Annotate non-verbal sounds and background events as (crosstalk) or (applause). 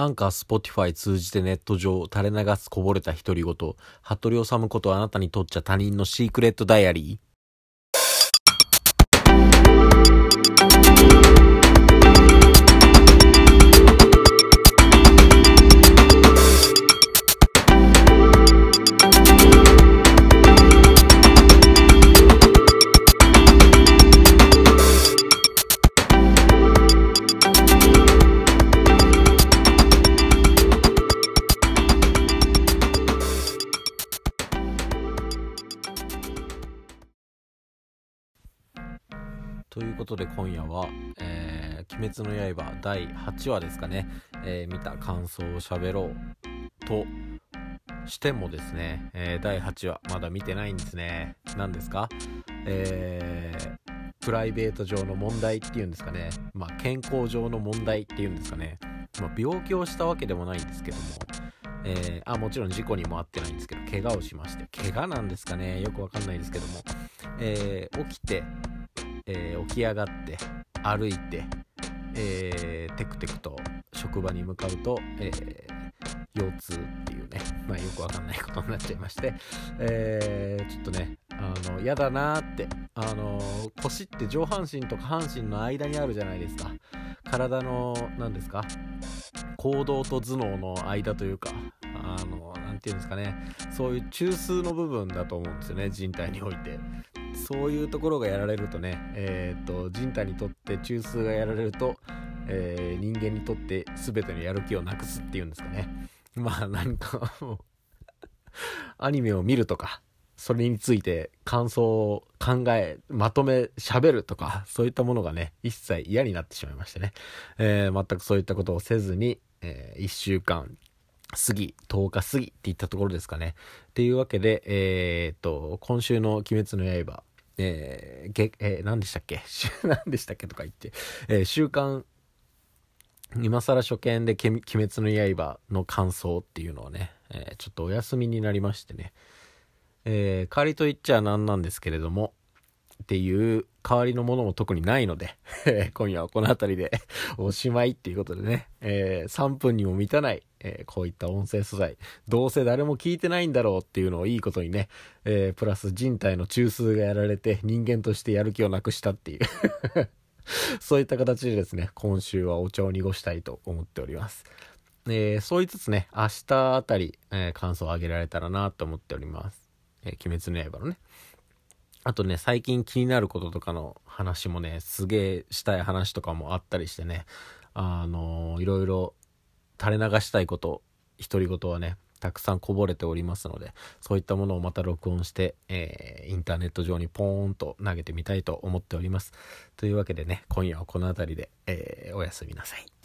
Anchor、Spotify 通じてネット上、垂れ流すこぼれた独り言、服部治ことあなたにとっちゃ他人の secret diary。ということで今夜は、えー、鬼滅の刃第8話ですかね、えー、見た感想を喋ろうとしてもですね、えー、第8話まだ見てないんですね。何ですか？えー、プライベート上の問題っていうんですかね。まあ、健康上の問題っていうんですかね。まあ、病気をしたわけでもないんですけども、えー、あ、もちろん事故にも遭ってないんですけど、怪我をしまして、怪我なんですかねよくわかんないですけども、えー、起きて、えー、起き上がって歩いて、えー、テクテクと職場に向かうと、えー、腰痛っていうね、まあ、よくわかんないことになっちゃいまして、えー、ちょっとねあの嫌だなーってあの腰って上半身と下半身の間にあるじゃないですか。体の何ですか行動と頭脳の間というかあの何て言うんですかねそういう中枢の部分だと思うんですよね人体において。そういうところがやられるとね、えー、っと人体にとって中枢がやられると、えー、人間にとって全てのやる気をなくすっていうんですかね。(laughs) まあなんか (laughs) アニメを見るとかそれについて感想を考えまとめ喋るとかそういったものがね一切嫌になってしまいましてね、えー、全くそういったことをせずに、えー、1週間過ぎ、10日過ぎっていったところですかね。っていうわけで、えー、っと、今週の鬼滅の刃、えー、げ、えー、何でしたっけ？(laughs) 何でしたっけとか言って、えー、週刊、今更初見で鬼滅の刃の感想っていうのをね、えー、ちょっとお休みになりましてね、えー、代わりと言っちゃなんなんですけれども、っていう代わりのものも特にないので (laughs) 今夜はこの辺りで (laughs) おしまいっていうことでね、えー、3分にも満たない、えー、こういった音声素材、どうせ誰も聞いてないんだろうっていうのをいいことにね、えー、プラス人体の中枢がやられて人間としてやる気をなくしたっていう (laughs) そういった形でですね、今週はお茶を濁したいと思っております。えー、そう言いつつね、明日あたり、えー、感想を上げられたらなと思っております。えー、鬼滅の刃のね。あとね、最近気になることとかの話もね、すげえしたい話とかもあったりしてね、あのー、いろいろ垂れ流したいこと、独り言はね、たくさんこぼれておりますので、そういったものをまた録音して、えー、インターネット上にポーンと投げてみたいと思っております。というわけでね、今夜はこの辺りで、えー、おやすみなさい。